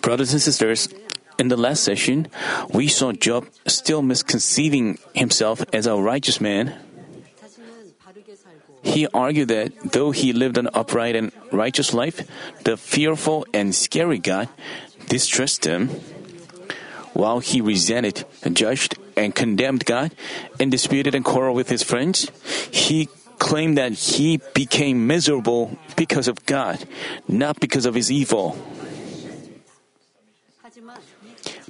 Brothers and sisters, in the last session, we saw Job still misconceiving himself as a righteous man. He argued that though he lived an upright and righteous life, the fearful and scary God distressed him. While he resented, judged, and condemned God, and disputed and quarreled with his friends, he claim that he became miserable because of God, not because of his evil.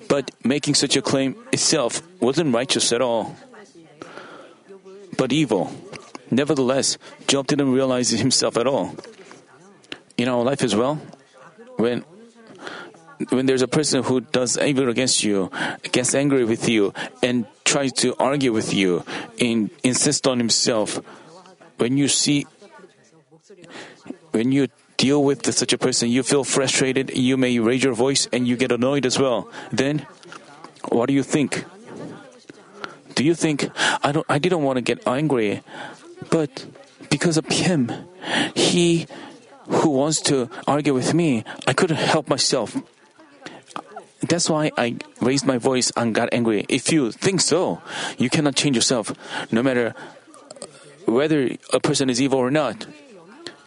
But making such a claim itself wasn't righteous at all, but evil. Nevertheless, Job didn't realize it himself at all. In our life as well, when when there's a person who does evil against you, gets angry with you, and tries to argue with you, and insists on himself, when you see, when you deal with such a person, you feel frustrated, you may raise your voice, and you get annoyed as well. Then, what do you think? Do you think I don't? I didn't want to get angry, but because of him, he who wants to argue with me, I couldn't help myself. That's why I raised my voice and got angry. If you think so, you cannot change yourself, no matter whether a person is evil or not.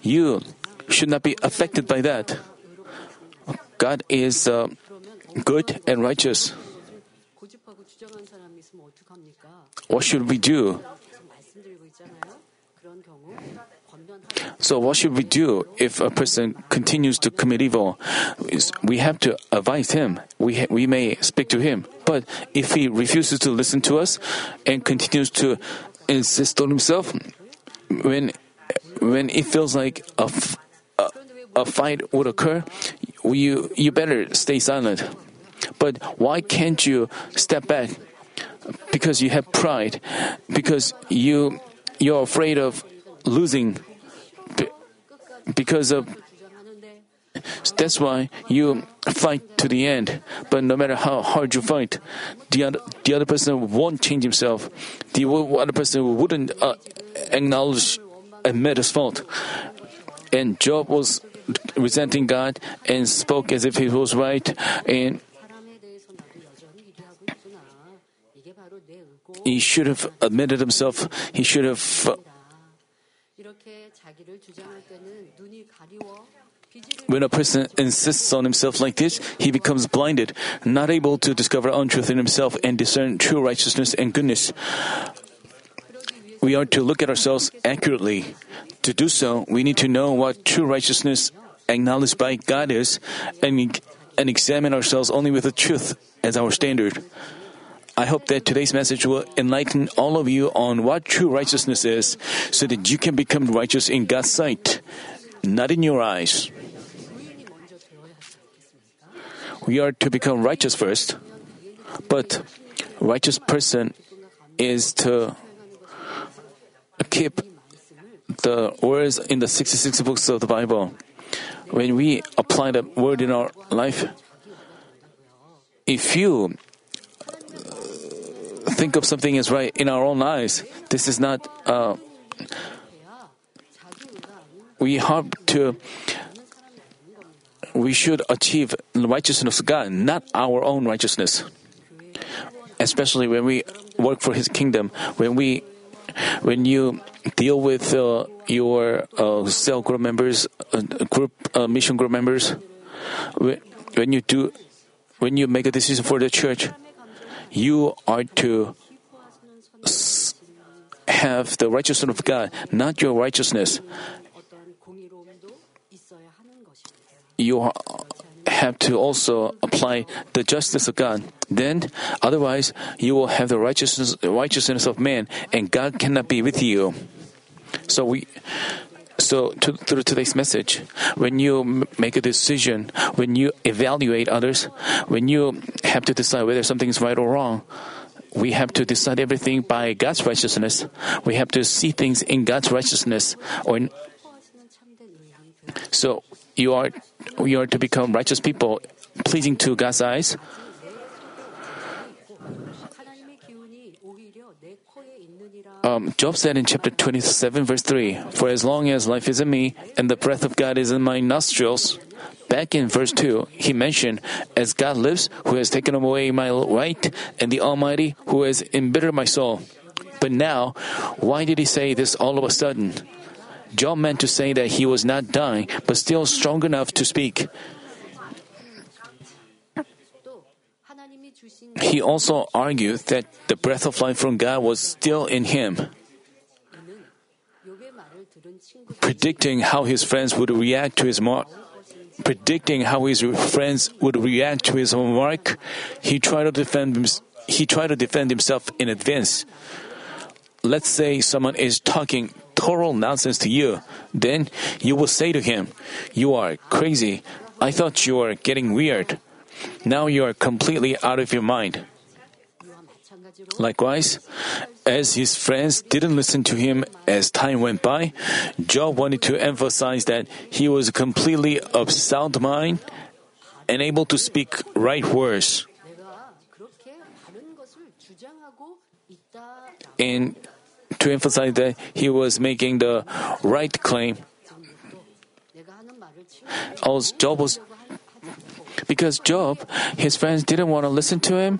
You should not be affected by that. God is uh, good and righteous. What should we do? So, what should we do if a person continues to commit evil? We have to advise him. We, ha- we may speak to him. But if he refuses to listen to us and continues to insist on himself, when, when it feels like a, a, a fight would occur, you, you better stay silent. But why can't you step back? Because you have pride. Because you, you're afraid of losing be- because of that's why you fight to the end. But no matter how hard you fight, the other, the other person won't change himself. The other person wouldn't uh, acknowledge, admit his fault. And Job was resenting God and spoke as if he was right. And he should have admitted himself. He should have. Uh, when a person insists on himself like this, he becomes blinded, not able to discover untruth in himself and discern true righteousness and goodness. We are to look at ourselves accurately. To do so, we need to know what true righteousness acknowledged by God is and, and examine ourselves only with the truth as our standard. I hope that today's message will enlighten all of you on what true righteousness is so that you can become righteous in God's sight, not in your eyes. We are to become righteous first, but righteous person is to keep the words in the 66 books of the Bible. When we apply the word in our life, if you think of something is right in our own eyes, this is not. Uh, we have to. We should achieve the righteousness of God, not our own righteousness. Especially when we work for His kingdom, when we, when you deal with uh, your uh, cell group members, uh, group uh, mission group members, when, when you do, when you make a decision for the church, you are to have the righteousness of God, not your righteousness. you have to also apply the justice of God. Then, otherwise, you will have the righteousness, righteousness of man, and God cannot be with you. So we. So, to, through today's message, when you make a decision, when you evaluate others, when you have to decide whether something is right or wrong, we have to decide everything by God's righteousness. We have to see things in God's righteousness. Or in, so, you are you are to become righteous people, pleasing to God's eyes. Um, Job said in chapter 27, verse 3 For as long as life is in me and the breath of God is in my nostrils. Back in verse 2, he mentioned, As God lives, who has taken away my right, and the Almighty, who has embittered my soul. But now, why did he say this all of a sudden? Job meant to say that he was not dying, but still strong enough to speak. He also argued that the breath of life from God was still in him. Predicting how his friends would react to his mark, predicting how his friends would react to his remark, he tried to defend he tried to defend himself in advance. Let's say someone is talking total nonsense to you, then you will say to him, You are crazy. I thought you were getting weird. Now you are completely out of your mind. Likewise, as his friends didn't listen to him as time went by, Job wanted to emphasize that he was completely of sound mind and able to speak right words. And to emphasize that he was making the right claim. Also, Job was because Job, his friends didn't want to listen to him,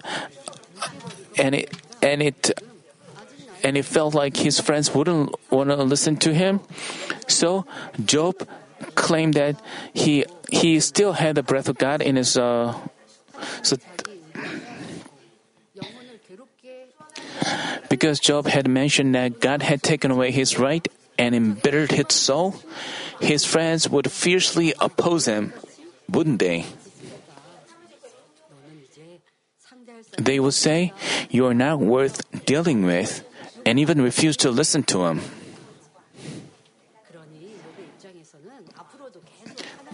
and it and it and it felt like his friends wouldn't want to listen to him. So Job claimed that he he still had the breath of God in his. Uh, so Because Job had mentioned that God had taken away his right and embittered his soul, his friends would fiercely oppose him, wouldn't they? They would say, You are not worth dealing with, and even refuse to listen to him.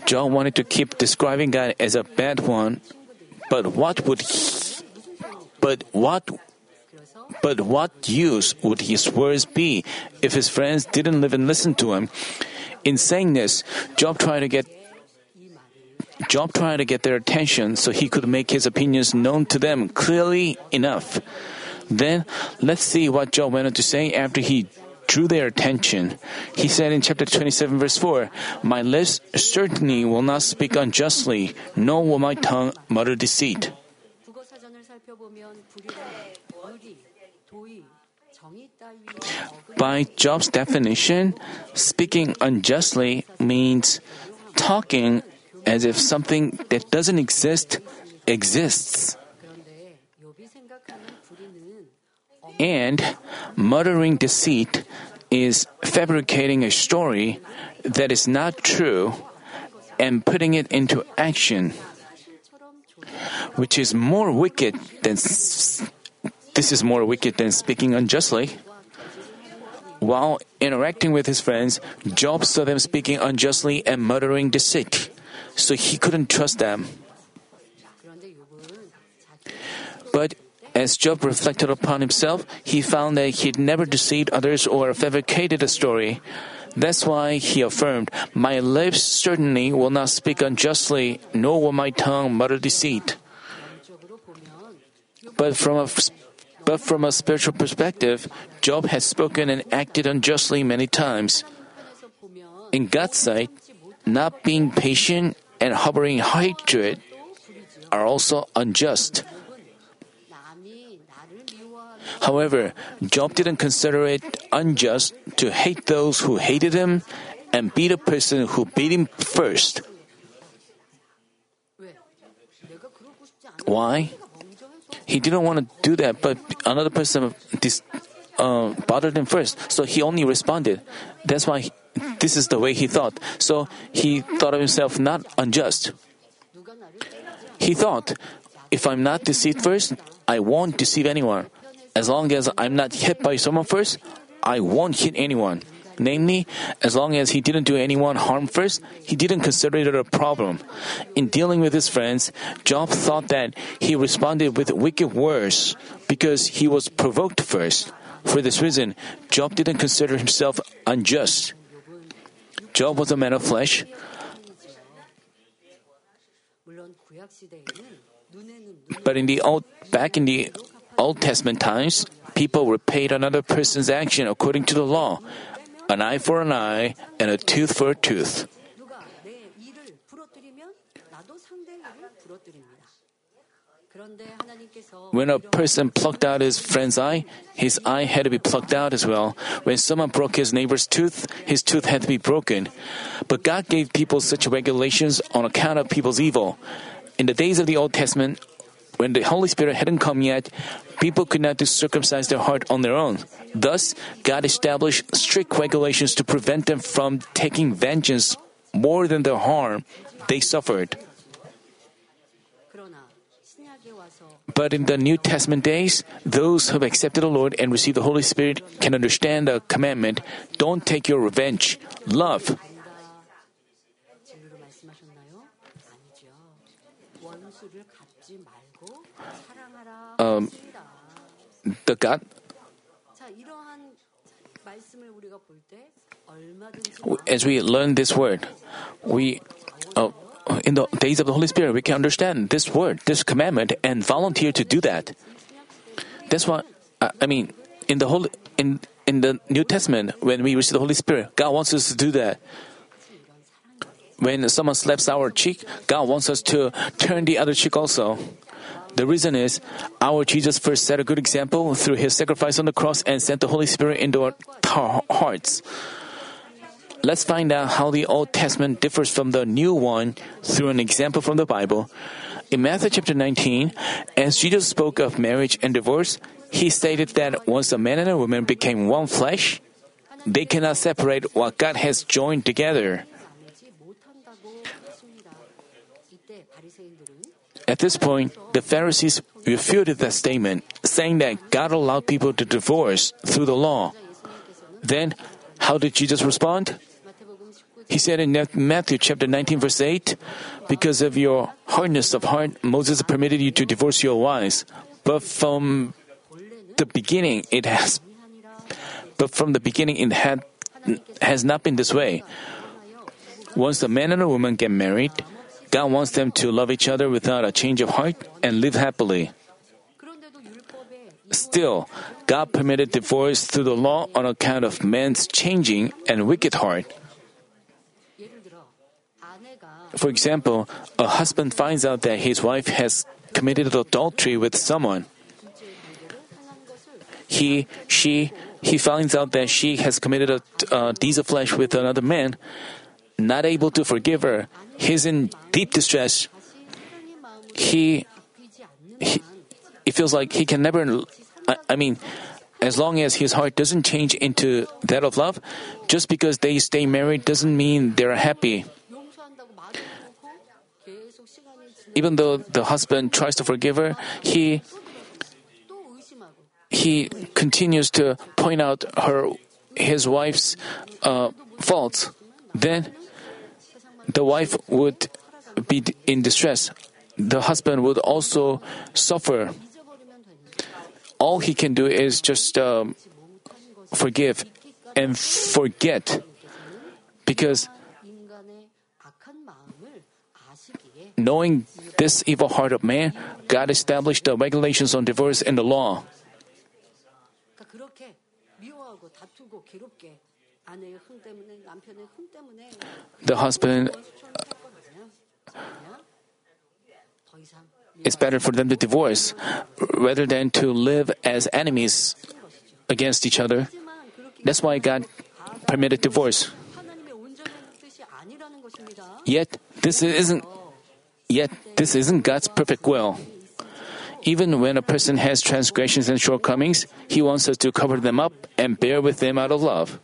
Job wanted to keep describing God as a bad one, but what would he, but what but what use would his words be if his friends didn't live and listen to him? In saying this, Job tried to get Job tried to get their attention so he could make his opinions known to them clearly enough. Then let's see what Job went on to say after he drew their attention. He said in chapter 27, verse 4, My lips certainly will not speak unjustly, nor will my tongue mutter deceit. By Job's definition, speaking unjustly means talking as if something that doesn't exist exists. And muttering deceit is fabricating a story that is not true and putting it into action, which is more wicked than this is more wicked than speaking unjustly. While interacting with his friends, Job saw them speaking unjustly and muttering deceit, so he couldn't trust them. But as Job reflected upon himself, he found that he'd never deceived others or fabricated a story. That's why he affirmed, My lips certainly will not speak unjustly, nor will my tongue mutter deceit. But from a but from a spiritual perspective, Job has spoken and acted unjustly many times. In God's sight, not being patient and harboring hatred are also unjust. However, Job didn't consider it unjust to hate those who hated him and beat a person who beat him first. Why? he didn't want to do that, but another person dis, uh, bothered him first. So he only responded. That's why he, this is the way he thought. So he thought of himself not unjust. He thought, if I'm not deceived first, I won't deceive anyone. As long as I'm not hit by someone first, I won't hit anyone. Namely, as long as he didn't do anyone harm first, he didn't consider it a problem. In dealing with his friends, Job thought that he responded with wicked words because he was provoked first. For this reason, Job didn't consider himself unjust. Job was a man of flesh. But in the old, back in the Old Testament times, people were paid another person's action according to the law an eye for an eye, and a tooth for a tooth. When a person plucked out his friend's eye, his eye had to be plucked out as well. When someone broke his neighbor's tooth, his tooth had to be broken. But God gave people such regulations on account of people's evil. In the days of the Old Testament, when the Holy Spirit hadn't come yet, People could not circumcise their heart on their own. Thus, God established strict regulations to prevent them from taking vengeance more than the harm they suffered. But in the New Testament days, those who have accepted the Lord and received the Holy Spirit can understand the commandment don't take your revenge, love. Um, the God. As we learn this word, we, uh, in the days of the Holy Spirit, we can understand this word, this commandment, and volunteer to do that. That's why, I mean, in the Holy, in in the New Testament, when we receive the Holy Spirit, God wants us to do that. When someone slaps our cheek, God wants us to turn the other cheek also. The reason is our Jesus first set a good example through his sacrifice on the cross and sent the Holy Spirit into our hearts. Let's find out how the Old Testament differs from the new one through an example from the Bible. In Matthew chapter 19, as Jesus spoke of marriage and divorce, he stated that once a man and a woman became one flesh, they cannot separate what God has joined together. At this point, the Pharisees refuted that statement, saying that God allowed people to divorce through the law. Then, how did Jesus respond? He said in Matthew chapter 19 verse 8, because of your hardness of heart, Moses permitted you to divorce your wives, but from the beginning it has but from the beginning it had has not been this way. Once the man and the woman get married, God wants them to love each other without a change of heart and live happily. Still, God permitted divorce through the law on account of man's changing and wicked heart. For example, a husband finds out that his wife has committed adultery with someone. He, she, he finds out that she has committed a, uh, deeds of flesh with another man not able to forgive her. He's in deep distress. He, he it feels like he can never. I, I mean, as long as his heart doesn't change into that of love, just because they stay married doesn't mean they're happy. Even though the husband tries to forgive her, he he continues to point out her his wife's uh, faults. Then the wife would be in distress. The husband would also suffer. All he can do is just um, forgive and forget because knowing this evil heart of man, God established the regulations on divorce in the law. The husband it's better for them to divorce rather than to live as enemies against each other. That's why God permitted divorce. Yet this isn't yet this isn't God's perfect will. Even when a person has transgressions and shortcomings, he wants us to cover them up and bear with them out of love.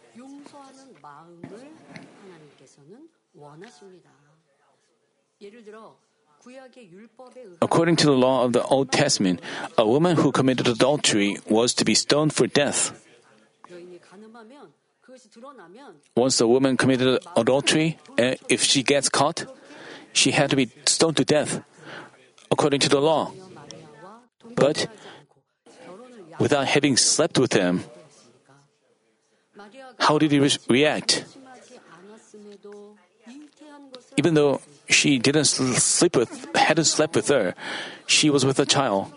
According to the law of the Old Testament, a woman who committed adultery was to be stoned for death. Once a woman committed adultery, eh, if she gets caught, she had to be stoned to death, according to the law. But without having slept with him, how did he re- react? Even though she didn't sleep with, hadn't slept with her. She was with a child.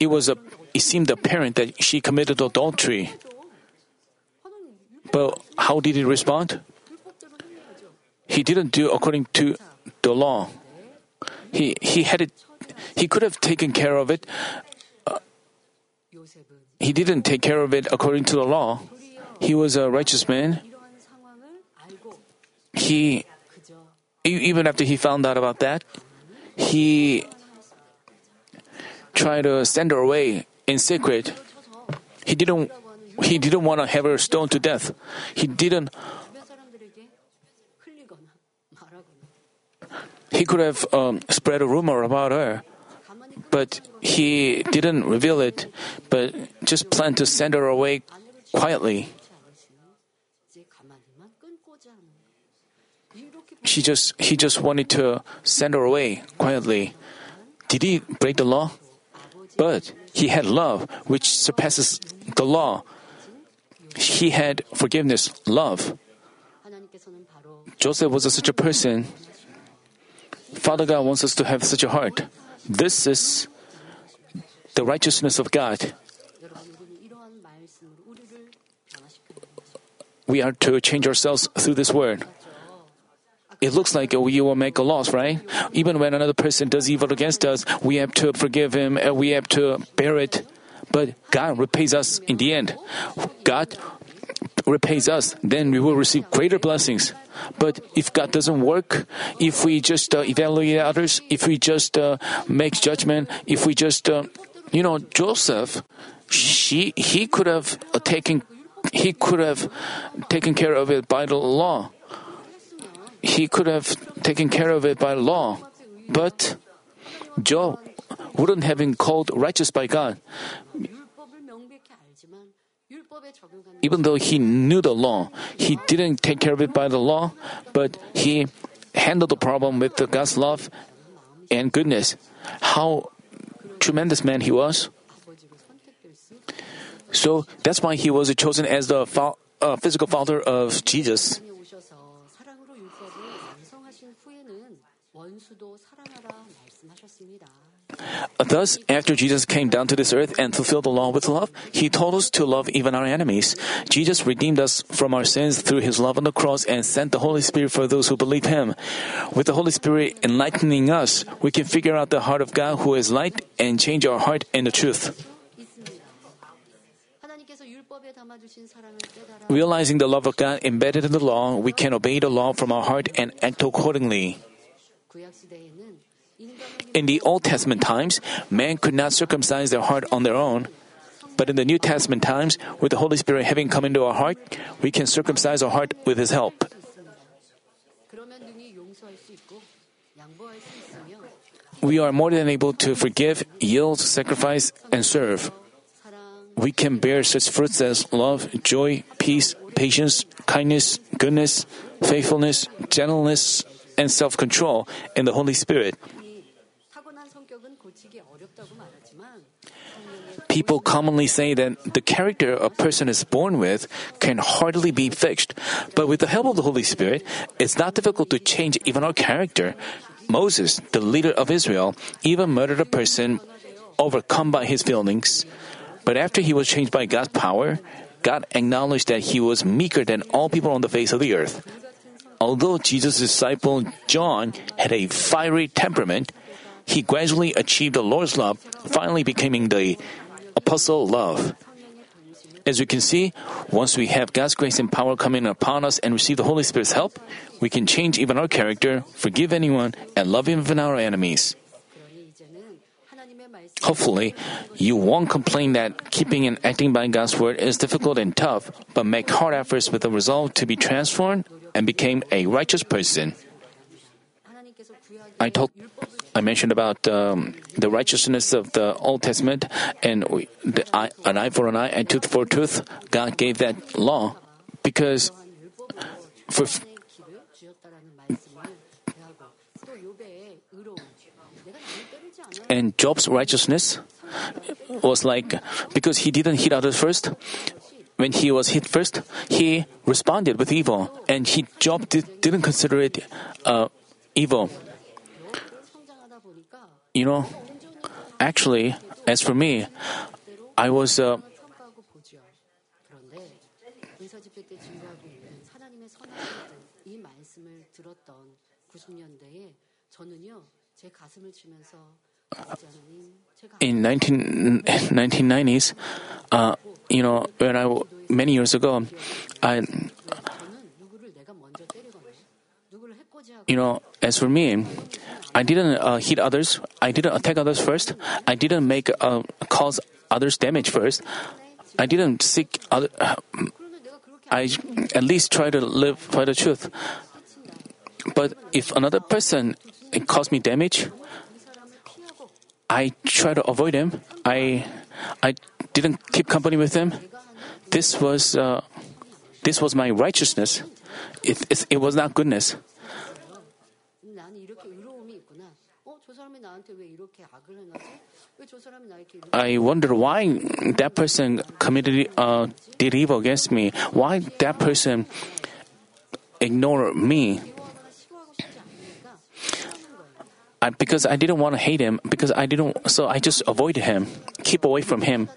It was a, it seemed apparent that she committed adultery. But how did he respond? He didn't do according to the law. He he had it. He could have taken care of it. Uh, he didn't take care of it according to the law. He was a righteous man. He even after he found out about that, he tried to send her away in secret. He didn't he didn't want to have her stoned to death. He didn't He could have um, spread a rumor about her, but he didn't reveal it, but just planned to send her away quietly. she just he just wanted to send her away quietly. Did he break the law? But he had love which surpasses the law. He had forgiveness, love. Joseph was such a person. Father God wants us to have such a heart. This is the righteousness of God. We are to change ourselves through this word. It looks like we will make a loss, right? Even when another person does evil against us, we have to forgive him and we have to bear it. But God repays us in the end. God repays us, then we will receive greater blessings. But if God doesn't work, if we just uh, evaluate others, if we just uh, make judgment, if we just, uh, you know, Joseph, she he could have taken he could have taken care of it by the law he could have taken care of it by law, but Job wouldn't have been called righteous by God. Even though he knew the law, he didn't take care of it by the law, but he handled the problem with God's love and goodness. How tremendous man he was! So that's why he was chosen as the uh, physical father of Jesus. Thus, after Jesus came down to this earth and fulfilled the law with love, he told us to love even our enemies. Jesus redeemed us from our sins through his love on the cross and sent the Holy Spirit for those who believe him. With the Holy Spirit enlightening us, we can figure out the heart of God who is light and change our heart in the truth. Realizing the love of God embedded in the law, we can obey the law from our heart and act accordingly. In the Old Testament times, men could not circumcise their heart on their own. But in the New Testament times, with the Holy Spirit having come into our heart, we can circumcise our heart with His help. We are more than able to forgive, yield, sacrifice, and serve. We can bear such fruits as love, joy, peace, patience, kindness, goodness, faithfulness, gentleness, and self control in the Holy Spirit. People commonly say that the character a person is born with can hardly be fixed, but with the help of the Holy Spirit, it's not difficult to change even our character. Moses, the leader of Israel, even murdered a person overcome by his feelings. But after he was changed by God's power, God acknowledged that he was meeker than all people on the face of the earth. Although Jesus' disciple John had a fiery temperament, he gradually achieved the Lord's love, finally becoming the apostle love. As we can see, once we have God's grace and power coming upon us and receive the Holy Spirit's help, we can change even our character, forgive anyone, and love even our enemies. Hopefully, you won't complain that keeping and acting by God's word is difficult and tough, but make hard efforts with a resolve to be transformed and become a righteous person. I told. I mentioned about um, the righteousness of the Old Testament and the eye, an eye for an eye and tooth for a tooth. God gave that law because for and Job's righteousness was like because he didn't hit others first. When he was hit first, he responded with evil, and he Job did, not consider it uh, evil you know, actually, as for me, I was. Uh, in 19, 1990s, uh, you know, when I many years ago, I you know, as for me, I didn't uh, hit others. I didn't attack others first. I didn't make uh, cause others damage first. I didn't seek other. Uh, I at least try to live by the truth. But if another person caused me damage, I try to avoid them. I I didn't keep company with them. This was uh, this was my righteousness. It, it, it was not goodness. I wonder why that person committed uh, did evil against me. Why that person ignored me? I, because I didn't want to hate him. Because I didn't, so I just avoided him, keep away from him.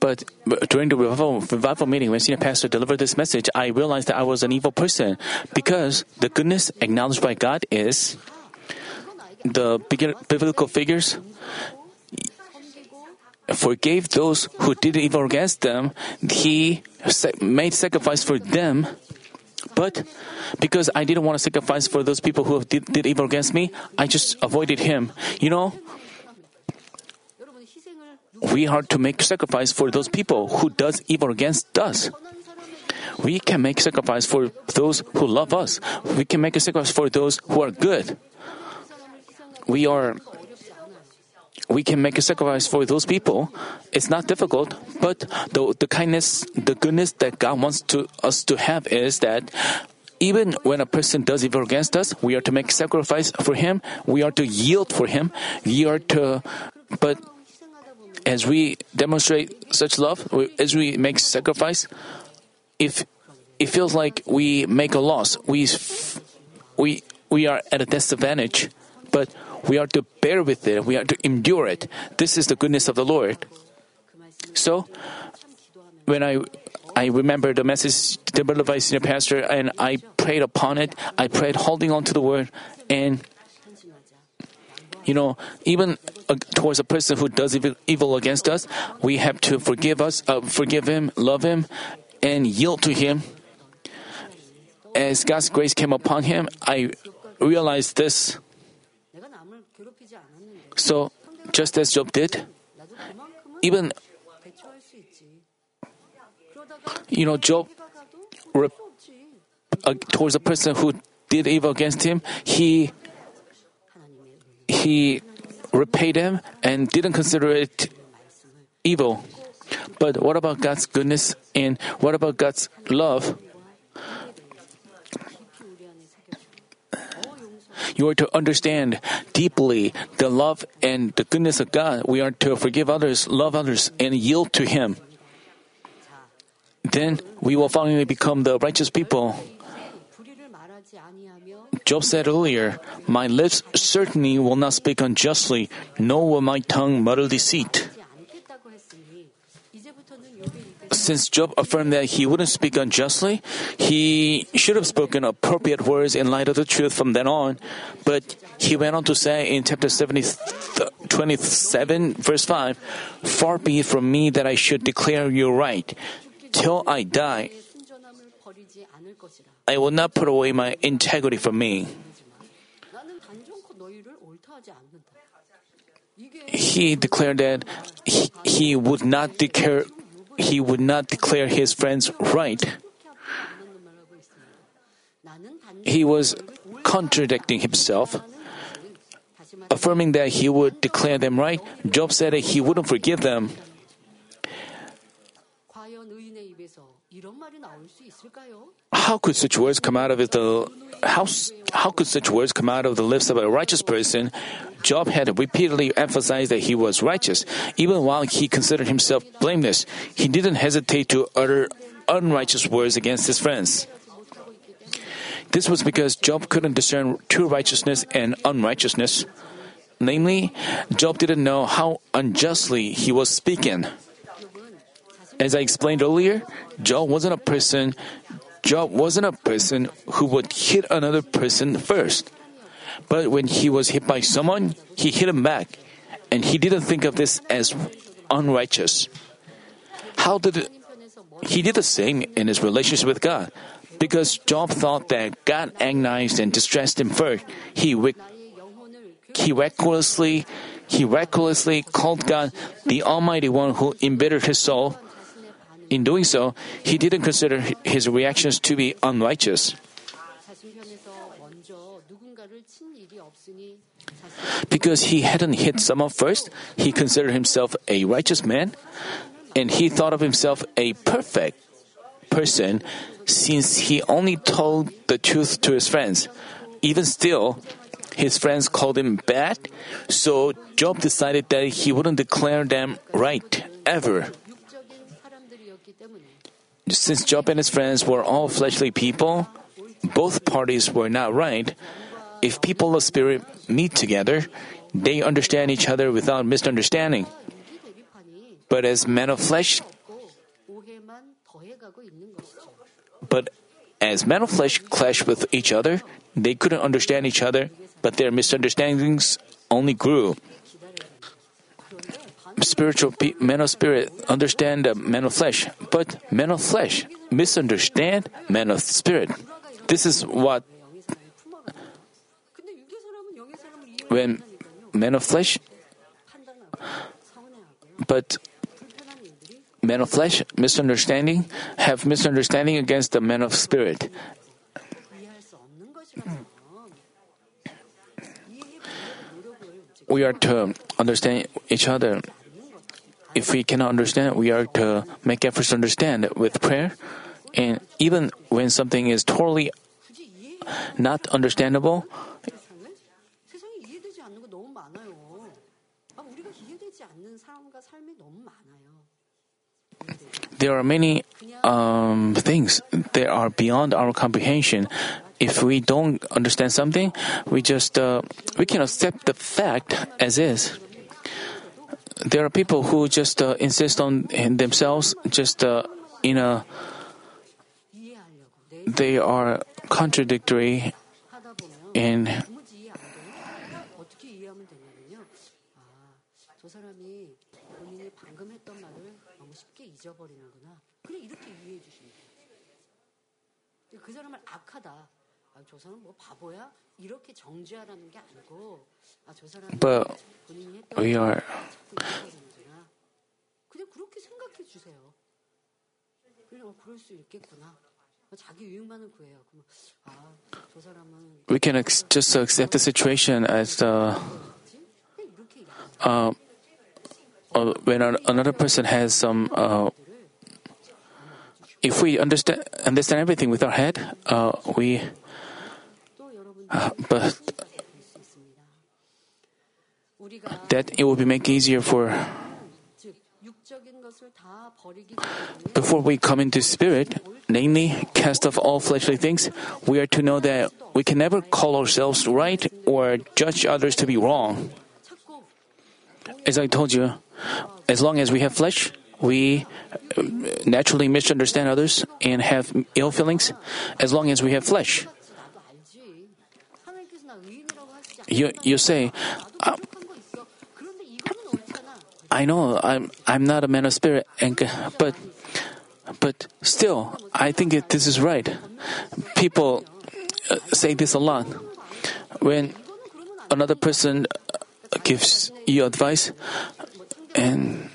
But during the revival, revival meeting, when senior pastor delivered this message, I realized that I was an evil person because the goodness acknowledged by God is the biblical figures forgave those who did evil against them. He made sacrifice for them. But because I didn't want to sacrifice for those people who did, did evil against me, I just avoided him. You know, we are to make sacrifice for those people who does evil against us. We can make sacrifice for those who love us. We can make a sacrifice for those who are good. We are we can make a sacrifice for those people. It's not difficult, but the, the kindness, the goodness that God wants to us to have is that even when a person does evil against us, we are to make sacrifice for him. We are to yield for him. We are to, but as we demonstrate such love, as we make sacrifice, if it feels like we make a loss, we we we are at a disadvantage, but we are to bear with it. We are to endure it. This is the goodness of the Lord. So, when I I remember the message the advice in senior pastor, and I prayed upon it. I prayed holding on to the word, and you know, even towards a person who does evil, against us, we have to forgive us, uh, forgive him, love him, and yield to him. As God's grace came upon him, I realized this. So, just as Job did, even you know, Job rep, uh, towards a person who did evil against him, he he repay them and didn't consider it evil. But what about God's goodness and what about God's love? You are to understand deeply the love and the goodness of God. We are to forgive others, love others, and yield to Him. Then we will finally become the righteous people. Job said earlier, My lips certainly will not speak unjustly, nor will my tongue mutter deceit. Since Job affirmed that he wouldn't speak unjustly, he should have spoken appropriate words in light of the truth from then on. But he went on to say in chapter 70, 27, verse 5 Far be it from me that I should declare you right. Till I die, I will not put away my integrity from me. He declared that he, he would not declare he would not declare his friends right. He was contradicting himself. Affirming that he would declare them right, Job said that he wouldn't forgive them. How could such words come out of the how, how could such words come out of the lips of a righteous person? Job had repeatedly emphasized that he was righteous, even while he considered himself blameless. He didn't hesitate to utter unrighteous words against his friends. This was because Job couldn't discern true righteousness and unrighteousness. Namely, Job didn't know how unjustly he was speaking. As I explained earlier, Job wasn't a person Job wasn't a person who would hit another person first. But when he was hit by someone, he hit him back, and he didn't think of this as unrighteous. How did it, he did the same in his relationship with God? Because Job thought that God agonized and distressed him first. He he recklessly he recklessly called God the Almighty One who embittered his soul in doing so, he didn't consider his reactions to be unrighteous. Because he hadn't hit someone first, he considered himself a righteous man, and he thought of himself a perfect person since he only told the truth to his friends. Even still, his friends called him bad, so Job decided that he wouldn't declare them right ever. Since Job and his friends were all fleshly people, both parties were not right. If people of spirit meet together, they understand each other without misunderstanding. But as men of flesh, but as men of flesh clash with each other, they couldn't understand each other, but their misunderstandings only grew spiritual pe- men of spirit understand men of flesh, but men of flesh misunderstand men of spirit. This is what when men of flesh, but men of flesh misunderstanding have misunderstanding against the men of spirit. We are to understand each other if we cannot understand, we are to make efforts to understand with prayer. And even when something is totally not understandable, there are many um, things that are beyond our comprehension. If we don't understand something, we just uh, we can accept the fact as is There are people who just uh, insist on themselves, just uh, in a 이해하려고 내 they are contradictory 하다 보면 in 도무지 이해 안 돼요. 어떻게 이해하면 되냐면요. 아, 저 사람이 본인이 방금 했던 말을 너무 쉽게 잊어버리는구나. 그냥 이렇게 이해해 주시면 돼요. 그 사람을 악하다. 아, 저 사람 뭐 바보야? 이렇게 정죄하라는 게 아니고, 아, 저 사람이 but we are. We can ex- just accept the situation as the. Uh, uh, when another person has some. Uh, if we understand understand everything with our head, uh, we. Uh, but that it will be make easier for before we come into spirit, namely cast off all fleshly things, we are to know that we can never call ourselves right or judge others to be wrong. As I told you, as long as we have flesh, we uh, naturally misunderstand others and have ill feelings as long as we have flesh. You, you say, I know I'm I'm not a man of spirit, and but but still, I think that this is right. People uh, say this a lot. When another person uh, gives you advice, and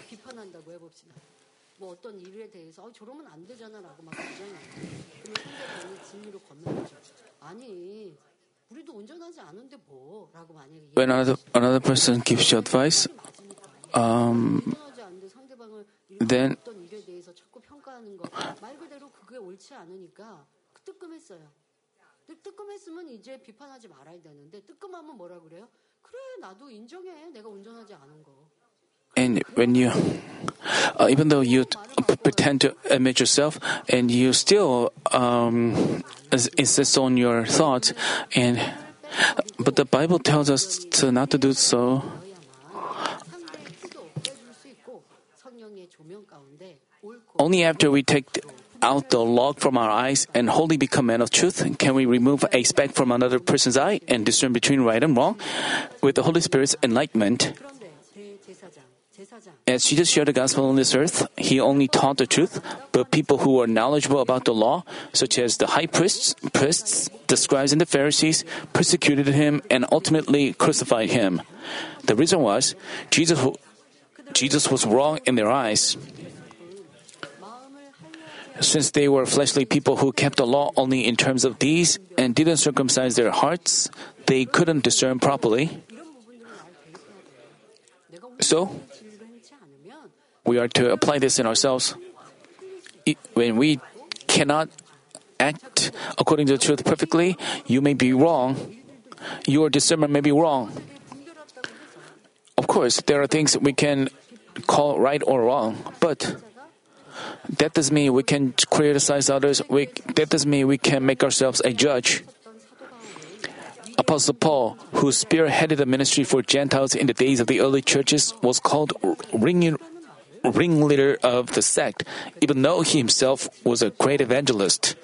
when another, another person gives you advice, um, 운전하지 않는데 상대방을 이렇게 then 어떤 일에 대해서 자꾸 평가하는 거 말 그대로 그게 옳지 않으니까 뜨끔했어요. 근데 뜨끔했으면 이제 비판하지 말아야 되는데 뜨끔하면 뭐라 그래요? 그래 나도 인정해 내가 운전하지 않은 거. and when you uh, even though you p- pretend to admit yourself and you still um, ins- insist on your thoughts and but the bible tells us to not to do so Only after we take out the log from our eyes and wholly become men of truth can we remove a speck from another person's eye and discern between right and wrong with the Holy Spirit's enlightenment. As Jesus shared the gospel on this earth, he only taught the truth, but people who were knowledgeable about the law, such as the high priests, priests, the scribes, and the Pharisees, persecuted him and ultimately crucified him. The reason was Jesus, Jesus was wrong in their eyes. Since they were fleshly people who kept the law only in terms of deeds and didn't circumcise their hearts, they couldn't discern properly. So, we are to apply this in ourselves. When we cannot act according to the truth perfectly, you may be wrong. Your discernment may be wrong. Of course, there are things we can call right or wrong, but that does mean we can criticize others. We, that does mean we can make ourselves a judge. Apostle Paul, who spearheaded the ministry for Gentiles in the days of the early churches, was called ringing, ringleader of the sect, even though he himself was a great evangelist.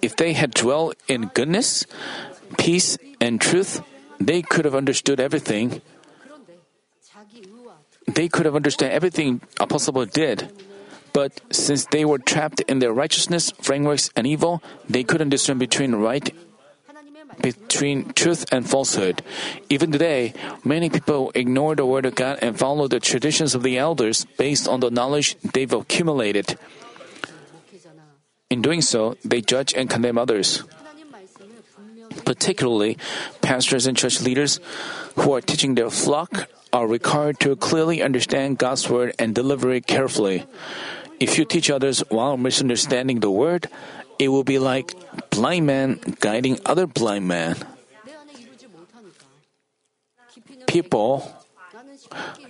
If they had dwelt in goodness, peace, and truth, they could have understood everything they could have understood everything Apostle did. But since they were trapped in their righteousness, frameworks, and evil, they couldn't discern between right between truth and falsehood. Even today, many people ignore the Word of God and follow the traditions of the elders based on the knowledge they've accumulated. In doing so, they judge and condemn others. Particularly, pastors and church leaders who are teaching their flock are required to clearly understand God's word and deliver it carefully. If you teach others while misunderstanding the word, it will be like blind man guiding other blind man. People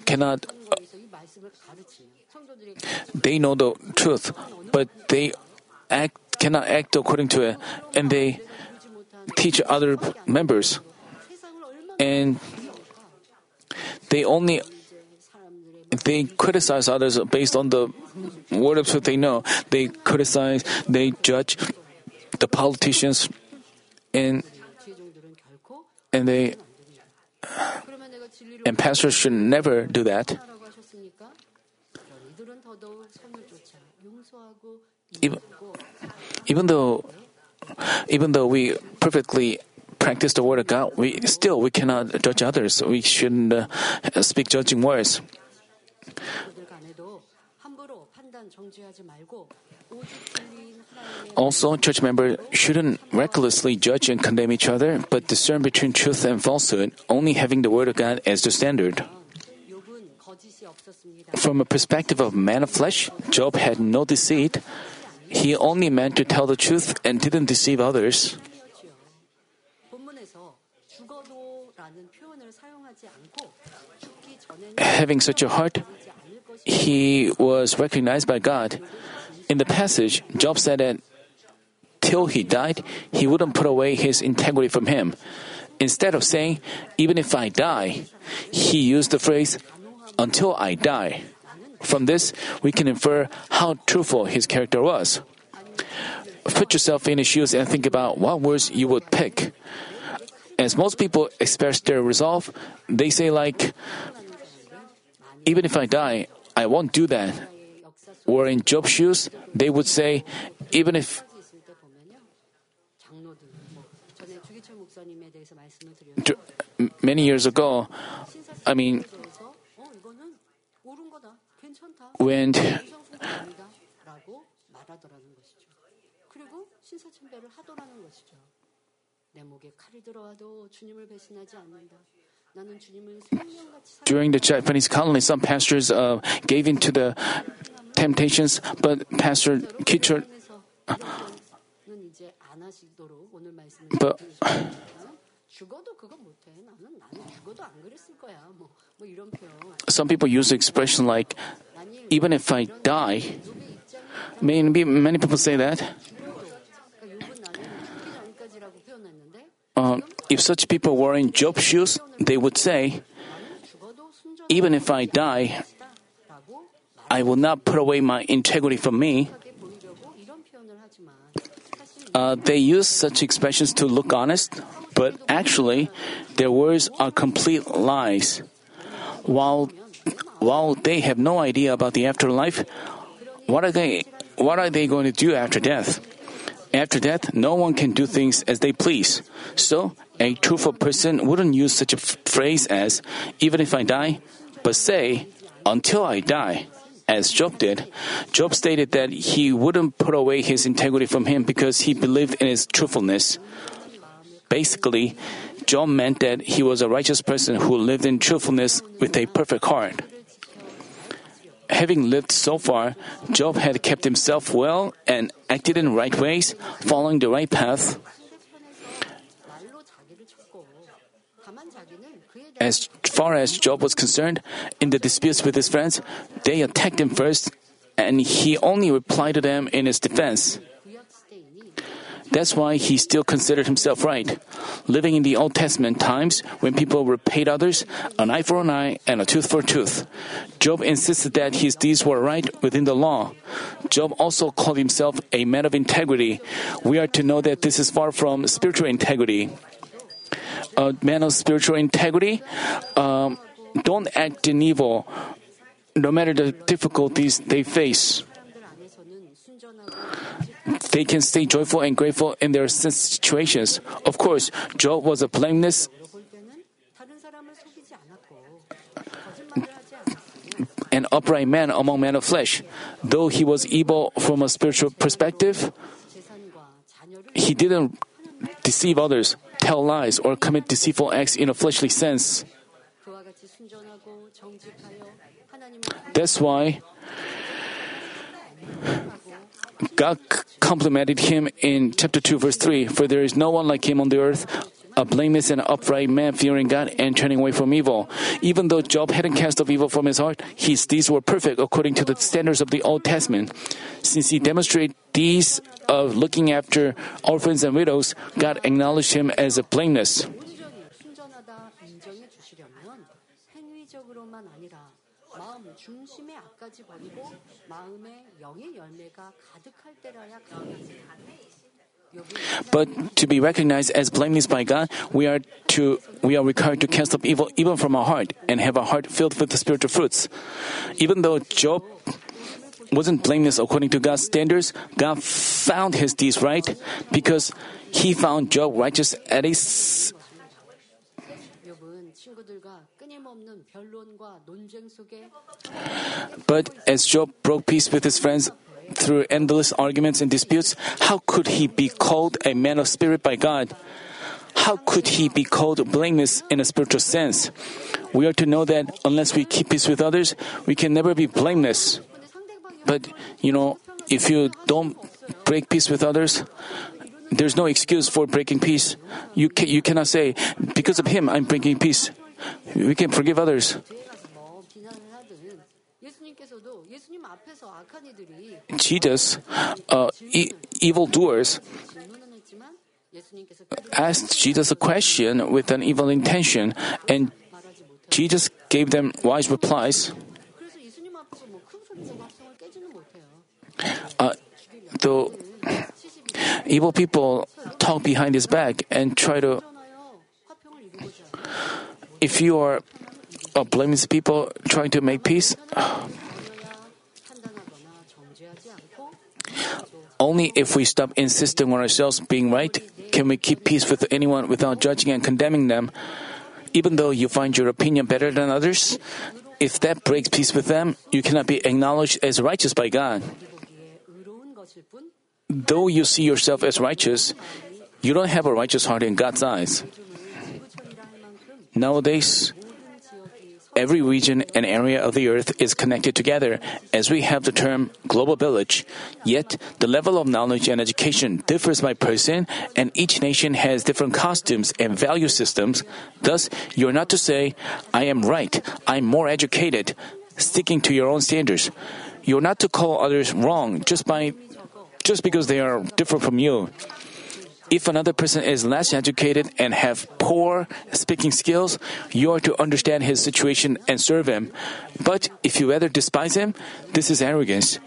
cannot uh, they know the truth, but they act cannot act according to it, and they teach other members. And they only they criticize others based on the words that they know. They criticize, they judge the politicians, and and they and pastors should never do that. Even, even though, even though we perfectly practice the word of God, we still we cannot judge others. We shouldn't uh, speak judging words. Also, church members shouldn't recklessly judge and condemn each other, but discern between truth and falsehood, only having the Word of God as the standard. From a perspective of man of flesh, Job had no deceit. He only meant to tell the truth and didn't deceive others. having such a heart, he was recognized by God. In the passage, Job said that till he died, he wouldn't put away his integrity from him. Instead of saying, even if I die, he used the phrase, until I die. From this, we can infer how truthful his character was. Put yourself in his shoes and think about what words you would pick. As most people express their resolve, they say, like, even if I die, I won't do that. Wearing Job shoes, they would say, even if. Many years ago, I mean, when. During the Japanese colony, some pastors uh, gave in to the temptations, but Pastor Kitcher. Uh, but. Some people use the expression like, even if I die, maybe many people say that. If such people were in Job's shoes, they would say, Even if I die, I will not put away my integrity for me. Uh, they use such expressions to look honest, but actually, their words are complete lies. While, while they have no idea about the afterlife, what are they, what are they going to do after death? After death, no one can do things as they please. So, a truthful person wouldn't use such a phrase as, even if I die, but say, until I die. As Job did, Job stated that he wouldn't put away his integrity from him because he believed in his truthfulness. Basically, Job meant that he was a righteous person who lived in truthfulness with a perfect heart. Having lived so far, Job had kept himself well and acted in right ways, following the right path. As far as Job was concerned, in the disputes with his friends, they attacked him first, and he only replied to them in his defense. That's why he still considered himself right. Living in the Old Testament times when people repaid others, an eye for an eye and a tooth for a tooth, Job insisted that his deeds were right within the law. Job also called himself a man of integrity. We are to know that this is far from spiritual integrity a man of spiritual integrity, um, don't act in evil, no matter the difficulties they face. They can stay joyful and grateful in their situations. Of course, Job was a blameless an upright man among men of flesh. Though he was evil from a spiritual perspective, he didn't deceive others tell lies or commit deceitful acts in a fleshly sense. That's why God complimented him in chapter 2, verse 3 For there is no one like him on the earth, a blameless and upright man fearing God and turning away from evil. Even though Job hadn't cast off evil from his heart, his deeds were perfect according to the standards of the Old Testament. Since he demonstrated these of looking after orphans and widows, God acknowledged him as a blameless. But to be recognized as blameless by God, we are to we are required to cast up evil even from our heart and have a heart filled with the spiritual fruits. Even though Job wasn't blameless according to God's standards, God found his deeds right because he found Job righteous at his. but as Job broke peace with his friends through endless arguments and disputes, how could he be called a man of spirit by God? How could he be called blameless in a spiritual sense? We are to know that unless we keep peace with others, we can never be blameless. But, you know, if you don't break peace with others, there's no excuse for breaking peace. You, ca- you cannot say, because of him, I'm breaking peace. We can forgive others. Jesus, uh, e- evildoers, asked Jesus a question with an evil intention, and Jesus gave them wise replies. Uh, the evil people talk behind his back and try to. If you are uh, blaming people, trying to make peace. Only if we stop insisting on ourselves being right can we keep peace with anyone without judging and condemning them. Even though you find your opinion better than others, if that breaks peace with them, you cannot be acknowledged as righteous by God. Though you see yourself as righteous, you don't have a righteous heart in God's eyes. Nowadays, every region and area of the earth is connected together as we have the term global village. Yet, the level of knowledge and education differs by person, and each nation has different costumes and value systems. Thus, you're not to say, I am right, I'm more educated, sticking to your own standards. You're not to call others wrong just by just because they are different from you. If another person is less educated and have poor speaking skills, you are to understand his situation and serve him. But if you rather despise him, this is arrogance.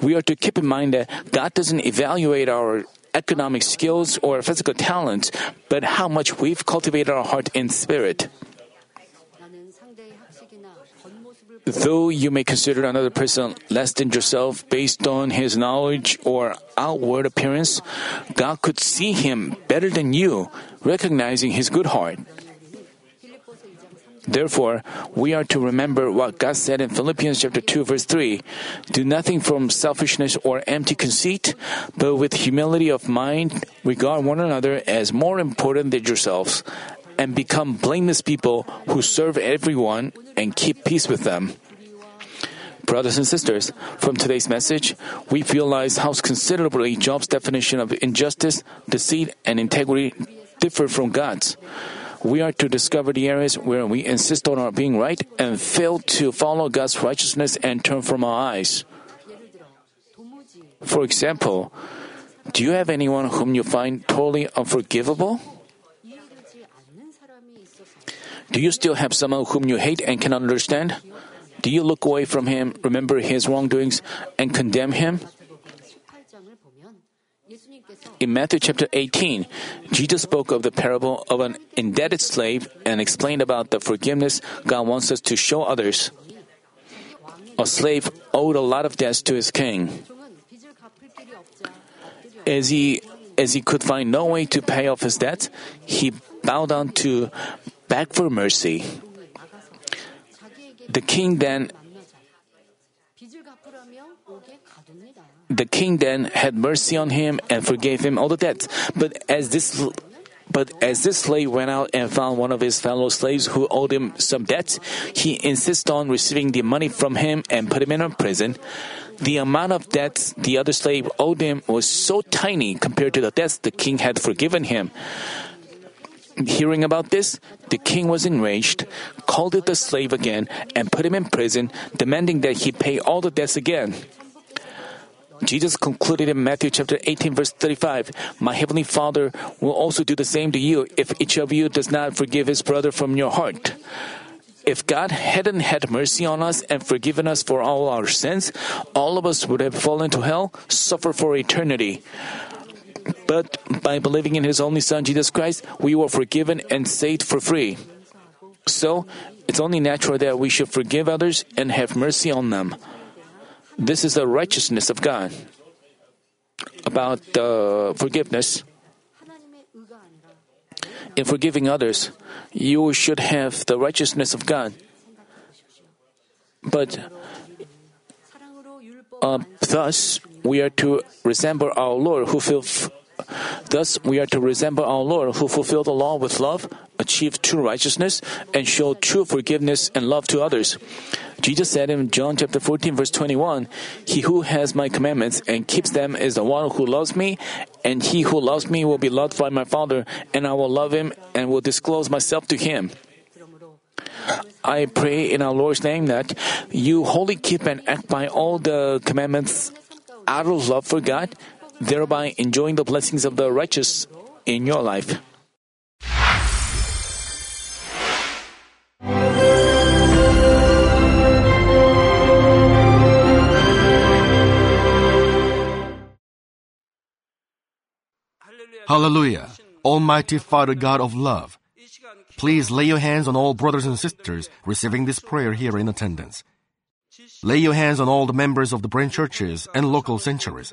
We are to keep in mind that God doesn't evaluate our economic skills or physical talents, but how much we've cultivated our heart in spirit. though you may consider another person less than yourself based on his knowledge or outward appearance, God could see him better than you, recognizing his good heart. Therefore, we are to remember what God said in Philippians chapter 2 verse 3, do nothing from selfishness or empty conceit, but with humility of mind regard one another as more important than yourselves, and become blameless people who serve everyone and keep peace with them. Brothers and sisters, from today's message, we realize how considerably Job's definition of injustice, deceit, and integrity differ from God's. We are to discover the areas where we insist on our being right and fail to follow God's righteousness and turn from our eyes. For example, do you have anyone whom you find totally unforgivable? Do you still have someone whom you hate and cannot understand? Do you look away from him, remember his wrongdoings, and condemn him? In Matthew chapter 18, Jesus spoke of the parable of an indebted slave and explained about the forgiveness God wants us to show others. A slave owed a lot of debts to his king. As he, as he could find no way to pay off his debts, he bowed down to beg for mercy. The king then the king then had mercy on him and forgave him all the debts. But as this but as this slave went out and found one of his fellow slaves who owed him some debts, he insisted on receiving the money from him and put him in prison. The amount of debts the other slave owed him was so tiny compared to the debts the king had forgiven him. Hearing about this, the king was enraged, called it the slave again, and put him in prison, demanding that he pay all the debts again. Jesus concluded in Matthew chapter 18 verse 35, My heavenly Father will also do the same to you if each of you does not forgive his brother from your heart. If God hadn't had mercy on us and forgiven us for all our sins, all of us would have fallen to hell, suffer for eternity. But by believing in His only Son, Jesus Christ, we were forgiven and saved for free. So, it's only natural that we should forgive others and have mercy on them. This is the righteousness of God. About uh, forgiveness, in forgiving others, you should have the righteousness of God. But uh, thus, we are to resemble our Lord who, fulf- Thus, we are to resemble our Lord who fulfilled the law with love, achieved true righteousness, and showed true forgiveness and love to others. Jesus said in John chapter 14 verse 21, He who has my commandments and keeps them is the one who loves me, and he who loves me will be loved by my Father, and I will love him and will disclose myself to him. I pray in our Lord's name that you wholly keep and act by all the commandments out of love for God thereby enjoying the blessings of the righteous in your life. Hallelujah. Almighty Father God of love, please lay your hands on all brothers and sisters receiving this prayer here in attendance. Lay your hands on all the members of the branch churches and local sanctuaries,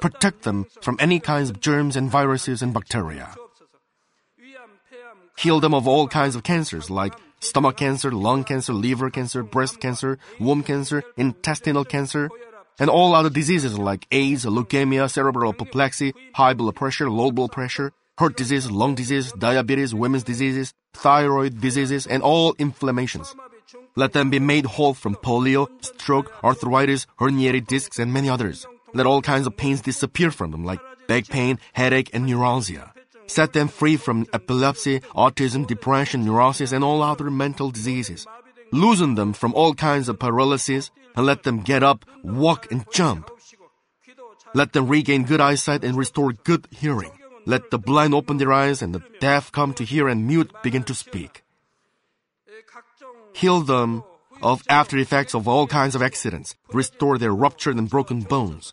Protect them from any kinds of germs and viruses and bacteria. Heal them of all kinds of cancers like stomach cancer, lung cancer, liver cancer, breast cancer, womb cancer, intestinal cancer, and all other diseases like AIDS, leukemia, cerebral apoplexy, high blood pressure, low blood pressure, heart disease, lung disease, diabetes, women's diseases, thyroid diseases, and all inflammations. Let them be made whole from polio, stroke, arthritis, herniated discs, and many others. Let all kinds of pains disappear from them, like back pain, headache, and neuralgia. Set them free from epilepsy, autism, depression, neurosis, and all other mental diseases. Loosen them from all kinds of paralysis and let them get up, walk, and jump. Let them regain good eyesight and restore good hearing. Let the blind open their eyes and the deaf come to hear and mute begin to speak. Heal them of after effects of all kinds of accidents. Restore their ruptured and broken bones.